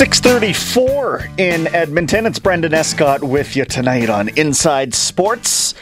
634 in Edmonton. It's Brendan Escott with you tonight on Inside Sports.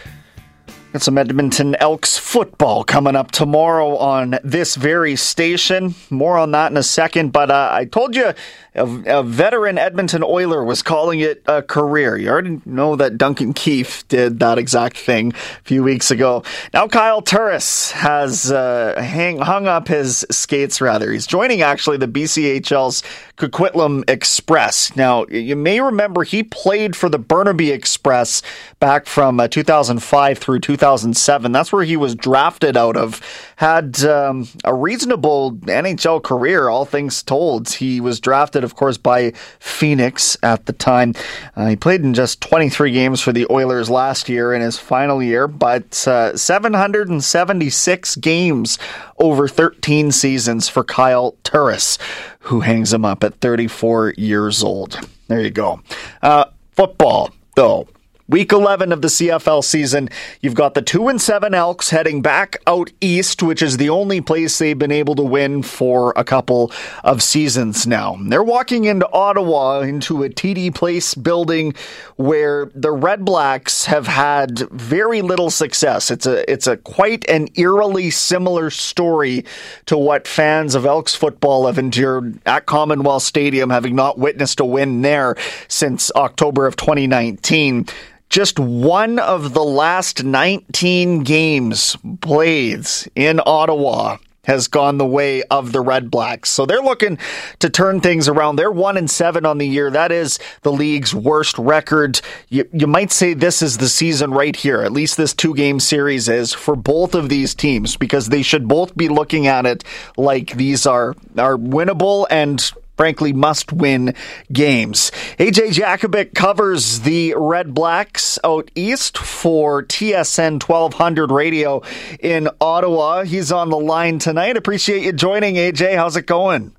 Got some Edmonton Elks football coming up tomorrow on this very station. More on that in a second, but uh, I told you a, a, veteran Edmonton Oiler was calling it a career. You already know that Duncan Keith did that exact thing a few weeks ago. Now Kyle Turris has uh, hang, hung up his skates, rather. He's joining actually the BCHL's Coquitlam Express. Now, you may remember he played for the Burnaby Express back from uh, 2005 through 2007. That's where he was drafted out of. Had um, a reasonable NHL career, all things told. He was drafted of course, by Phoenix at the time. Uh, he played in just 23 games for the Oilers last year in his final year, but uh, 776 games over 13 seasons for Kyle Turris, who hangs him up at 34 years old. There you go. Uh, football, though. Week 11 of the CFL season, you've got the 2 and 7 Elks heading back out east, which is the only place they've been able to win for a couple of seasons now. They're walking into Ottawa into a TD Place building where the Red Blacks have had very little success. It's a it's a quite an eerily similar story to what fans of Elks football have endured at Commonwealth Stadium having not witnessed a win there since October of 2019 just one of the last 19 games played in Ottawa has gone the way of the Red Blacks. So they're looking to turn things around. They're one and seven on the year. That is the league's worst record. You, you might say this is the season right here. At least this two game series is for both of these teams because they should both be looking at it like these are are winnable and frankly must win games. AJ Jakubec covers the Red Blacks out east for TSN 1200 radio in Ottawa. He's on the line tonight. Appreciate you joining, AJ. How's it going?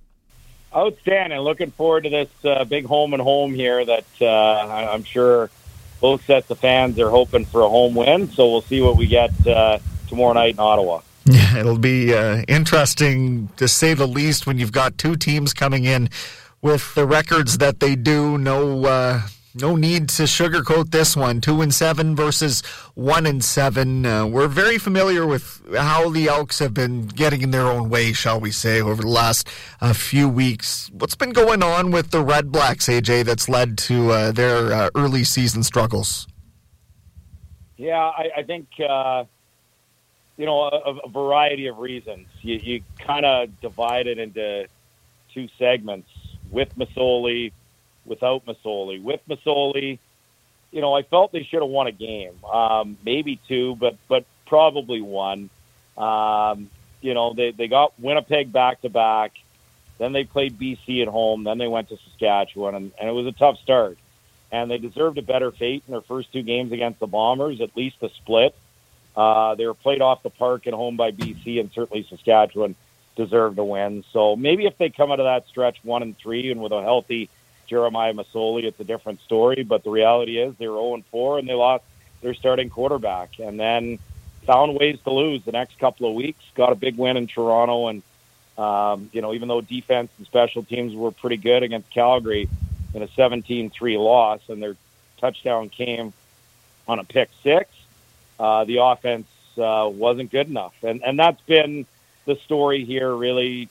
Outstanding. Looking forward to this uh, big home and home here that uh, I'm sure both sets of fans are hoping for a home win. So we'll see what we get uh, tomorrow night in Ottawa. It'll be uh, interesting to say the least when you've got two teams coming in with the records that they do. No, uh, no need to sugarcoat this one. Two and seven versus one and seven. Uh, we're very familiar with how the Elks have been getting in their own way, shall we say, over the last uh, few weeks. What's been going on with the Red Blacks, AJ, that's led to uh, their uh, early season struggles? Yeah, I, I think you know, a, a variety of reasons. You, you kind of divide it into two segments with Masoli, without Masoli. With Masoli, you know, I felt they should have won a game, um, maybe two, but but probably one. Um, you know, they they got Winnipeg back to back, then they played BC at home, then they went to Saskatchewan, and, and it was a tough start. And they deserved a better fate in their first two games against the Bombers, at least a split. Uh, they were played off the park at home by BC, and certainly Saskatchewan deserved a win. So maybe if they come out of that stretch one and three, and with a healthy Jeremiah Masoli, it's a different story. But the reality is they were 0 and 4, and they lost their starting quarterback, and then found ways to lose the next couple of weeks. Got a big win in Toronto, and um, you know even though defense and special teams were pretty good against Calgary in a 17-3 loss, and their touchdown came on a pick six uh, the offense uh, wasn't good enough, and and that's been the story here really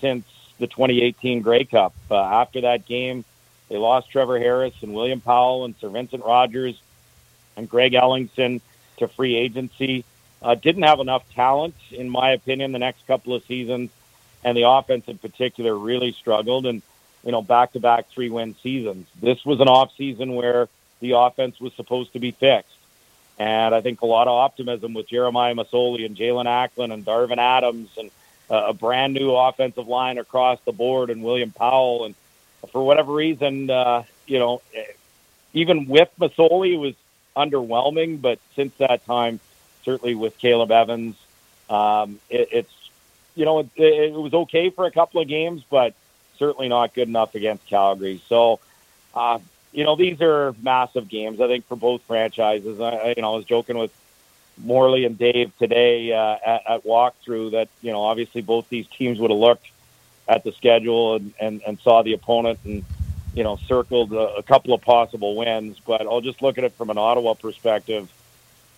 since the 2018 Grey Cup. Uh, after that game, they lost Trevor Harris and William Powell and Sir Vincent Rogers and Greg Ellingson to free agency. Uh, didn't have enough talent, in my opinion, the next couple of seasons and the offense in particular really struggled. And you know, back to back three win seasons. This was an off season where the offense was supposed to be fixed. And I think a lot of optimism with Jeremiah Masoli and Jaelon Acklin and Darvin Adams and uh, a brand new offensive line across the board and William Powell. And for whatever reason, uh, you know, even with Masoli, it was underwhelming. But since that time, certainly with Caleb Evans, um, it, it's, you know, it, it was okay for a couple of games, but certainly not good enough against Calgary. So, uh, you know, these are massive games, I think, for both franchises. I, you know, I was joking with Morley and Dave today uh, at, at walkthrough that, you know, obviously both these teams would have looked at the schedule and, and, and saw the opponent and, you know, circled a, a couple of possible wins. But I'll just look at it from an Ottawa perspective.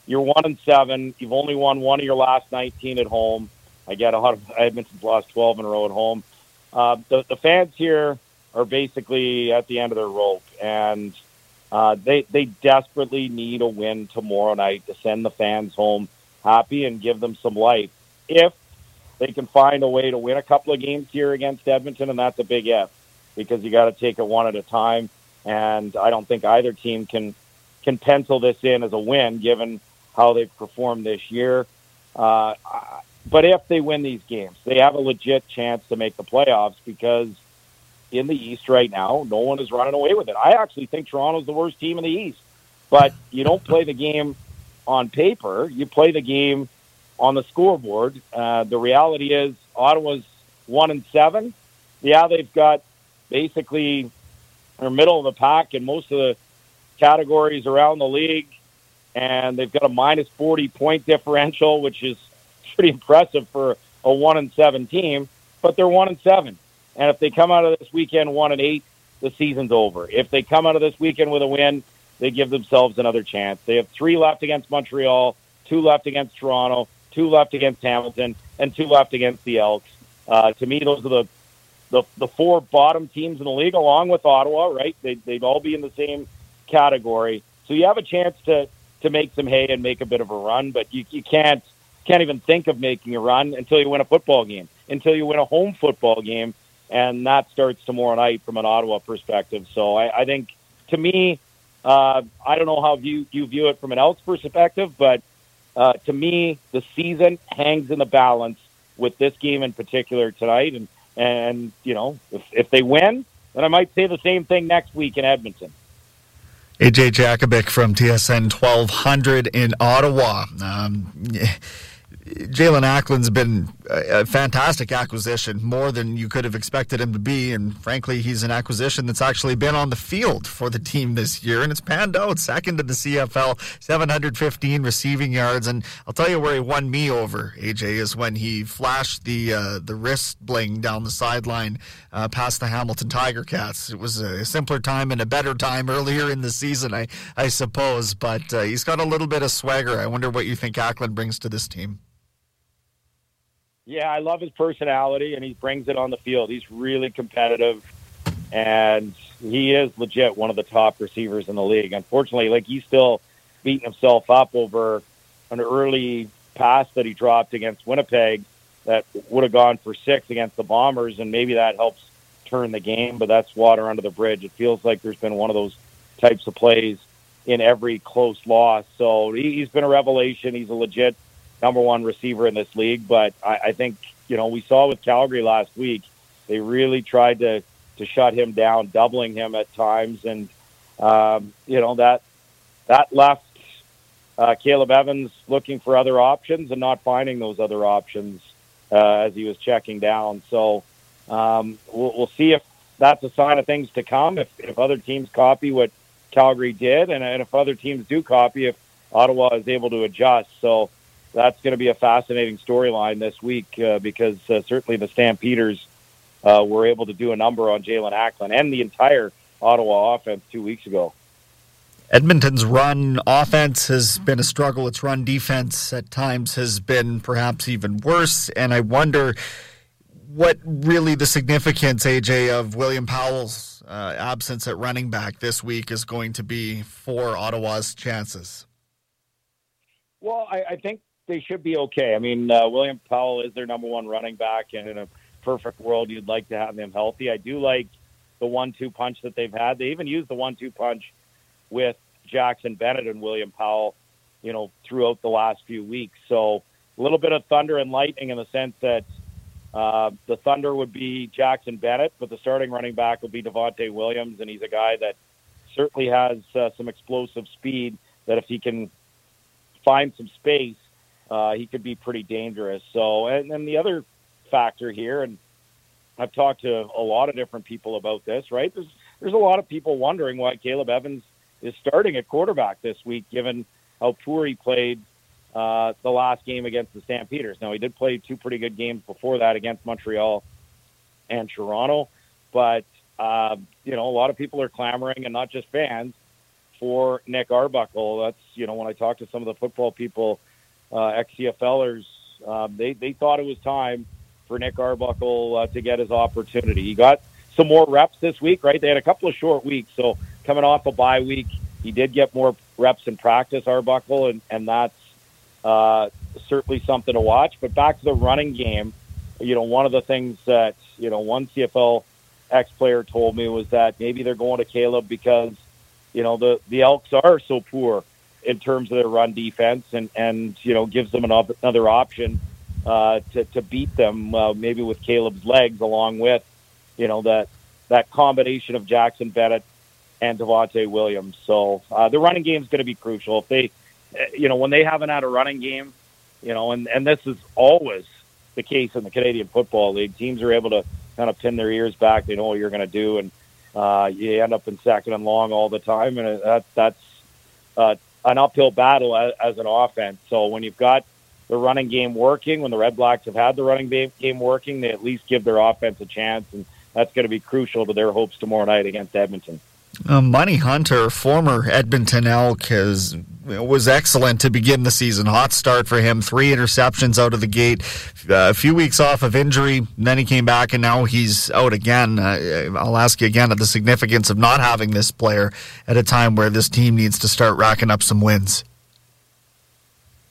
You're one and seven. You've only won one of your last 19 at home. I get a lot of Edmonton's lost 12 in a row at home. Uh, the, the fans here are basically at the end of their rope, and uh, they they desperately need a win tomorrow night to send the fans home happy and give them some life. If they can find a way to win a couple of games here against Edmonton, and that's a big if, because you got to take it one at a time. And I don't think either team can can pencil this in as a win, given how they've performed this year. Uh, but if they win these games, they have a legit chance to make the playoffs because in the East right now. No one is running away with it. I actually think Toronto's the worst team in the East. But you don't play the game on paper. You play the game on the scoreboard. Uh, the reality is Ottawa's one and seven. Yeah, they've got basically they're middle of the pack in most of the categories around the league, and they've got a minus forty point differential, which is pretty impressive for a one and seven team. But they're one and seven. And if they come out of this weekend one and eight, the season's over. If they come out of this weekend with a win, they give themselves another chance. They have three left against Montreal, two left against Toronto, two left against Hamilton, and two left against the Elks. Uh, to me, those are the, the the four bottom teams in the league, along with Ottawa. Right? They they'd all be in the same category. So you have a chance to to make some hay and make a bit of a run, but you you can't can't even think of making a run until you win a football game, until you win a home football game, and that starts tomorrow night from an Ottawa perspective. So I, I think, to me, uh, I don't know how you you view it from an Elks perspective, but uh, to me, the season hangs in the balance with this game in particular tonight. And and you know, if if they win, then I might say the same thing next week in Edmonton. AJ Jakubec from TSN 1200 in Ottawa. Um, Jaelon Acklin's been a fantastic acquisition, more than you could have expected him to be. And frankly, he's an acquisition that's actually been on the field for the team this year, and it's panned out. Second in the CFL, 715 receiving yards. And I'll tell you where he won me over, AJ, is when he flashed the uh, the wrist bling down the sideline uh, past the Hamilton Tiger Cats. It was a simpler time and a better time earlier in the season, I, I suppose. But uh, he's got a little bit of swagger. I wonder what you think Acklin brings to this team. Yeah, I love his personality, and he brings it on the field. He's really competitive, and he is legit one of the top receivers in the league. Unfortunately, like he's still beating himself up over an early pass that he dropped against Winnipeg that would have gone for six against the Bombers, and maybe that helps turn the game. But that's water under the bridge. It feels like there's been one of those types of plays in every close loss. So he's been a revelation. He's a legit number one receiver in this league. But I, I think you know we saw with Calgary last week, they really tried to to shut him down, doubling him at times, and um, you know that that left uh, Caleb Evans looking for other options and not finding those other options uh, as he was checking down. So um, we'll, we'll see if that's a sign of things to come. If, if other teams copy what Calgary did, and, and if other teams do copy, if Ottawa is able to adjust. So that's going to be a fascinating storyline this week uh, because uh, certainly the Stampeders uh, were able to do a number on Jaelon Acklin and the entire Ottawa offense two weeks ago. Edmonton's run offense has been a struggle. Its run defense at times has been perhaps even worse. And I wonder what really the significance, AJ, of William Powell's uh, absence at running back this week is going to be for Ottawa's chances. Well, I, I think they should be okay. I mean, uh, William Powell is their number one running back, and in a perfect world, you'd like to have them healthy. I do like the one-two punch that they've had. They even used the one-two punch with Jackson Bennett and William Powell, you know, throughout the last few weeks. So a little bit of thunder and lightning in the sense that uh, the thunder would be Jackson Bennett, but the starting running back would be Devonte Williams, and he's a guy that certainly has uh, some explosive speed. That if he can find some space, uh, he could be pretty dangerous. So, and then the other factor here, and I've talked to a lot of different people about this. Right, there's there's a lot of people wondering why Caleb Evans is starting at quarterback this week, given how poor he played uh, the last game against the Stampeders. Now he did play two pretty good games before that against Montreal and Toronto, but uh, you know a lot of people are clamoring, and not just fans, for Nick Arbuckle. That's you know when I talk to some of the football people, uh, uh, they they thought it was time for Nick Arbuckle uh, to get his opportunity. He got some more reps this week, right? They had a couple of short weeks, so coming off a bye week, he did get more reps in practice, Arbuckle, and and that's uh, certainly something to watch. But back to the running game, you know, one of the things that you know one CFL ex player told me was that maybe they're going to Caleb because you know the the Elks are so poor in terms of their run defense, and and you know gives them another another option uh, to to beat them, uh, maybe with Caleb's legs, along with you know that that combination of Jackson Bennett and Devonte Williams. So uh, the running game is going to be crucial. If they, uh, you know, when they haven't had a running game, you know, and and this is always the case in the Canadian Football League. Teams are able to kind of pin their ears back. They know what you're going to do, and uh, you end up in second and long all the time, and that that's uh, an uphill battle as, as an offense. So when you've got the running game working, when the Red Blacks have had the running game working, they at least give their offense a chance, and that's going to be crucial to their hopes tomorrow night against Edmonton. Uh, Money Hunter, former Edmonton Elk, has was excellent to begin the season. Hot start for him, three interceptions out of the gate. Uh, a few weeks off of injury, then he came back, and now he's out again. Uh, I'll ask you again at the significance of not having this player at a time where this team needs to start racking up some wins.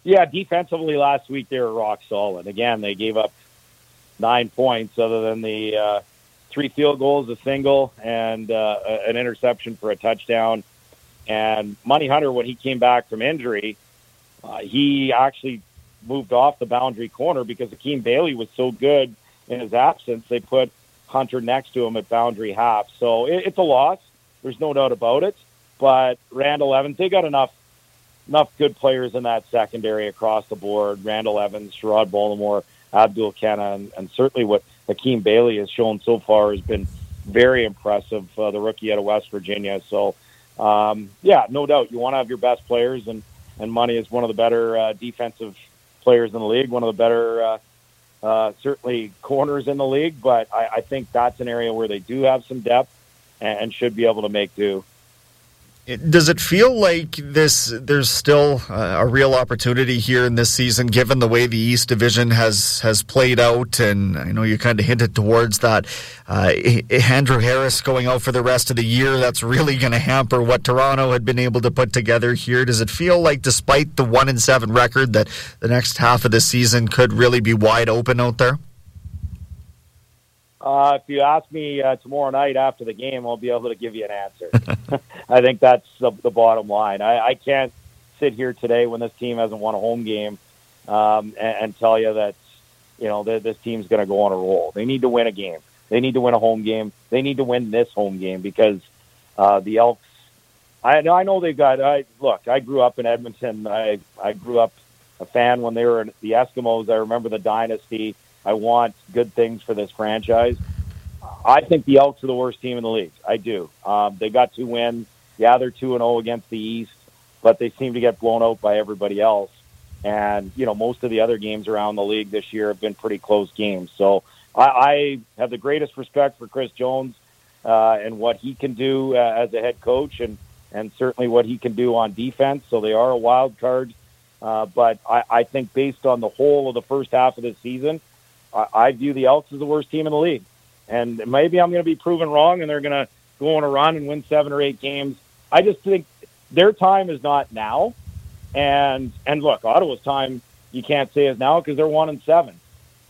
Yeah, defensively last week they were rock solid. Again, they gave up nine points, other than the uh, three field goals, a single, and uh, an interception for a touchdown. And Money Hunter, when he came back from injury, uh, he actually moved off the boundary corner because Akeem Bailey was so good in his absence. They put Hunter next to him at boundary half. So it, it's a loss. There's no doubt about it. But Randall Evans, they got enough enough good players in that secondary across the board. Randall Evans, Sherrod Baltimore, Abdul Kanneh, and, and certainly what Akeem Bailey has shown so far has been very impressive. Uh, the rookie out of West Virginia. So, um, yeah, no doubt you want to have your best players, and and Money is one of the better uh, defensive players in the league, one of the better. Uh, uh, certainly corners in the league, but I, I think that's an area where they do have some depth and, and should be able to make do. Does it feel like this? There's still a real opportunity here in this season, given the way the East Division has has played out, and I know you kind of hinted towards that. Uh, Andrew Harris going out for the rest of the year, that's really going to hamper what Toronto had been able to put together here. Does it feel like, despite the one in seven record, that the next half of the season could really be wide open out there? Uh, if you ask me uh, tomorrow night after the game, I'll be able to give you an answer. I think that's the, the bottom line. I, I can't sit here today when this team hasn't won a home game um, and, and tell you that you know th- this team's going to go on a roll. They need to win a game. They need to win a home game. They need to win this home game because uh, the Elks. I know. I know they've got. I look. I grew up in Edmonton. I I grew up a fan when they were the Eskimos. I remember the dynasty. I want good things for this franchise. I think the Elks are the worst team in the league. I do. Um, they got two wins. Yeah, they're two and zero against the East, but they seem to get blown out by everybody else. And you know, most of the other games around the league this year have been pretty close games. So I, I have the greatest respect for Chris Jones uh, and what he can do uh, as a head coach, and and certainly what he can do on defense. So they are a wild card. Uh, but I, I think based on the whole of the first half of the season, I, I view the Elks as the worst team in the league. And maybe I'm going to be proven wrong, and they're going to go on a run and win seven or eight games. I just think their time is not now. And and look, Ottawa's time you can't say is now because they're one and seven.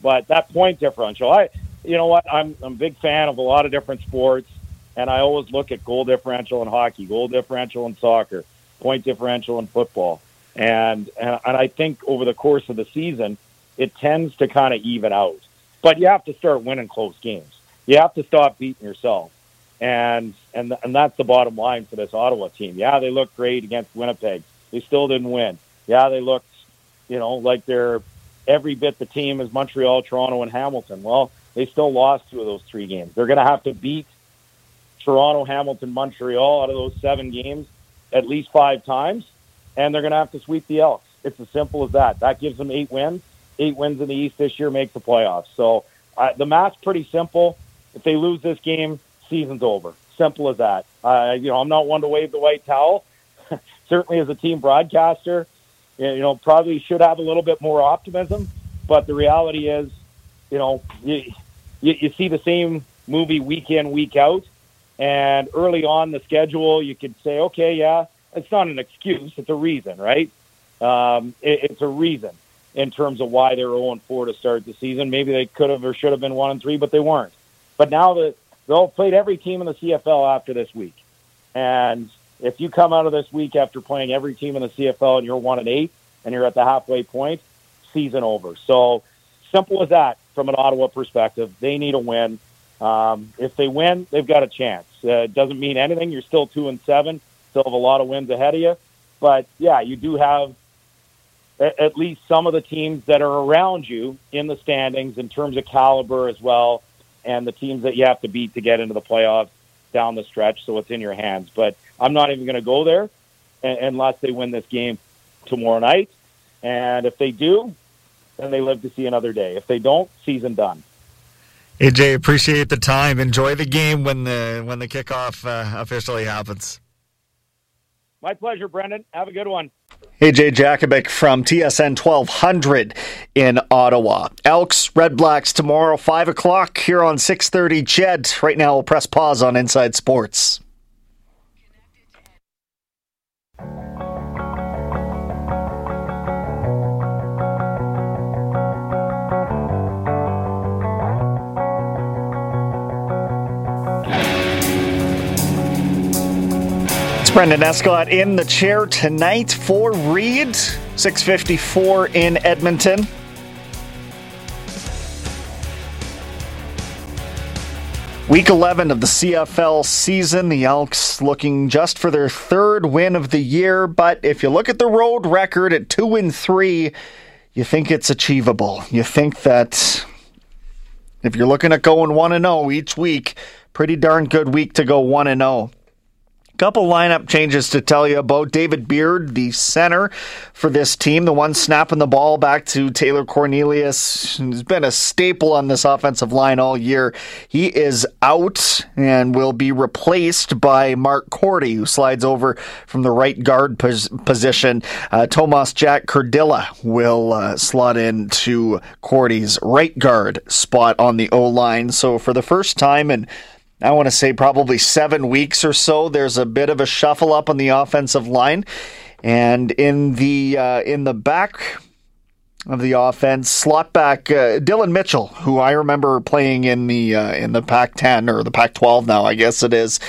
But that point differential, I you know what? I'm I'm a big fan of a lot of different sports, and I always look at goal differential in hockey, goal differential in soccer, point differential in football, and and, and I think over the course of the season, it tends to kind of even out. But you have to start winning close games. You have to stop beating yourself, and and and that's the bottom line for this Ottawa team. Yeah, they looked great against Winnipeg. They still didn't win. Yeah, they looked, you know, like they're every bit the team as Montreal, Toronto, and Hamilton. Well, they still lost two of those three games. They're going to have to beat Toronto, Hamilton, Montreal out of those seven games at least five times, and they're going to have to sweep the Elks. It's as simple as that. That gives them eight wins. Eight wins in the East this year makes the playoffs. So uh, the math's pretty simple. If they lose this game, season's over. Simple as that. Uh, you know, I'm not one to wave the white towel. Certainly, as a team broadcaster, you know, probably should have a little bit more optimism. But the reality is, you know, you, you, you see the same movie week in, week out. And early on the schedule, you could say, okay, yeah, it's not an excuse. It's a reason, right? Um, it, it's a reason in terms of why they're 0 and 4 to start the season. Maybe they could have or should have been 1 and 3, but they weren't. But now that they'll played every team in the CFL after this week. And if you come out of this week after playing every team in the CFL and you're 1 and 8 and you're at the halfway point, season over. So simple as that from an Ottawa perspective. They need a win. Um, if they win, they've got a chance. Uh, it doesn't mean anything. You're still two and seven. Still have a lot of wins ahead of you. But yeah, you do have at least some of the teams that are around you in the standings in terms of caliber as well, and the teams that you have to beat to get into the playoffs down the stretch. So it's in your hands. But I'm not even going to go there unless they win this game tomorrow night. And if they do, then they live to see another day. If they don't, season done. AJ, appreciate the time. Enjoy the game when the when the kickoff uh, officially happens. My pleasure, Brendan. Have a good one. AJ Jakubec from TSN 1200 in Ottawa. Elks, Red Blacks tomorrow, 5 o'clock here on 630 CHED. Right now, we'll press pause on Inside Sports. Brendan Escott in the chair tonight for Reed. 654 in Edmonton. Week 11 of the CFL season, the Elks looking just for their third win of the year, but if you look at the road record at 2 and 3, you think it's achievable. You think that if you're looking at going 1 and 0 each week, pretty darn good week to go 1 and 0. Couple lineup changes to tell you about. David Beard, the center for this team, the one snapping the ball back to Taylor Cornelius, who's been a staple on this offensive line all year. He is out and will be replaced by Mark Korte, who slides over from the right guard pos- position. Uh, Tomas Jack Kurdyla will uh, slot into Korte's right guard spot on the O line. So for the first time in I want to say probably seven weeks or so. There's a bit of a shuffle up on the offensive line, and in the uh, in the back of the offense, slot back uh, Dillon Mitchell, who I remember playing in the uh, in the Pac-10 or the Pac-12 now, I guess it is.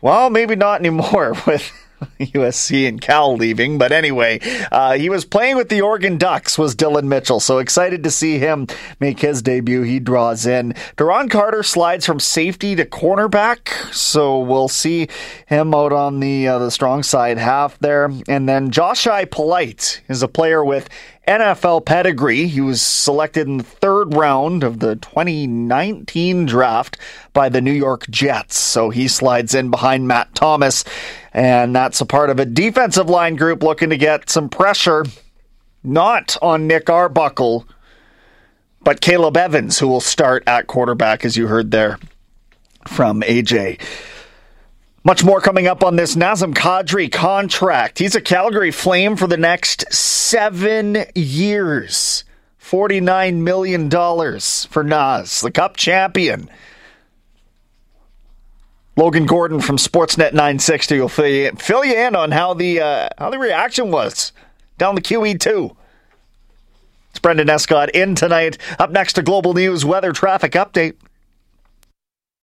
Well, maybe not anymore with USC and Cal leaving. But anyway, uh, he was playing with the Oregon Ducks, was Dillon Mitchell. So excited to see him make his debut. He draws in. Duron Carter slides from safety to cornerback. So we'll see him out on the, uh, the strong side half there. And then Jachai Polite is a player with NFL pedigree. He was selected in the third round of the 2019 draft by the New York Jets. So he slides in behind Matt Thomas. And that's a part of a defensive line group looking to get some pressure, not on Nick Arbuckle, but Caleb Evans, who will start at quarterback, as you heard there from AJ. Much more coming up on this Nazem Kadri contract. He's a Calgary Flame for the next seven years. $49 million for Nas, the Cup champion. Logan Gordon from Sportsnet 960 will fill you, fill you in on how the uh, how the reaction was down the QE2. It's Brendan Escott in tonight. Up next, a global news weather traffic update.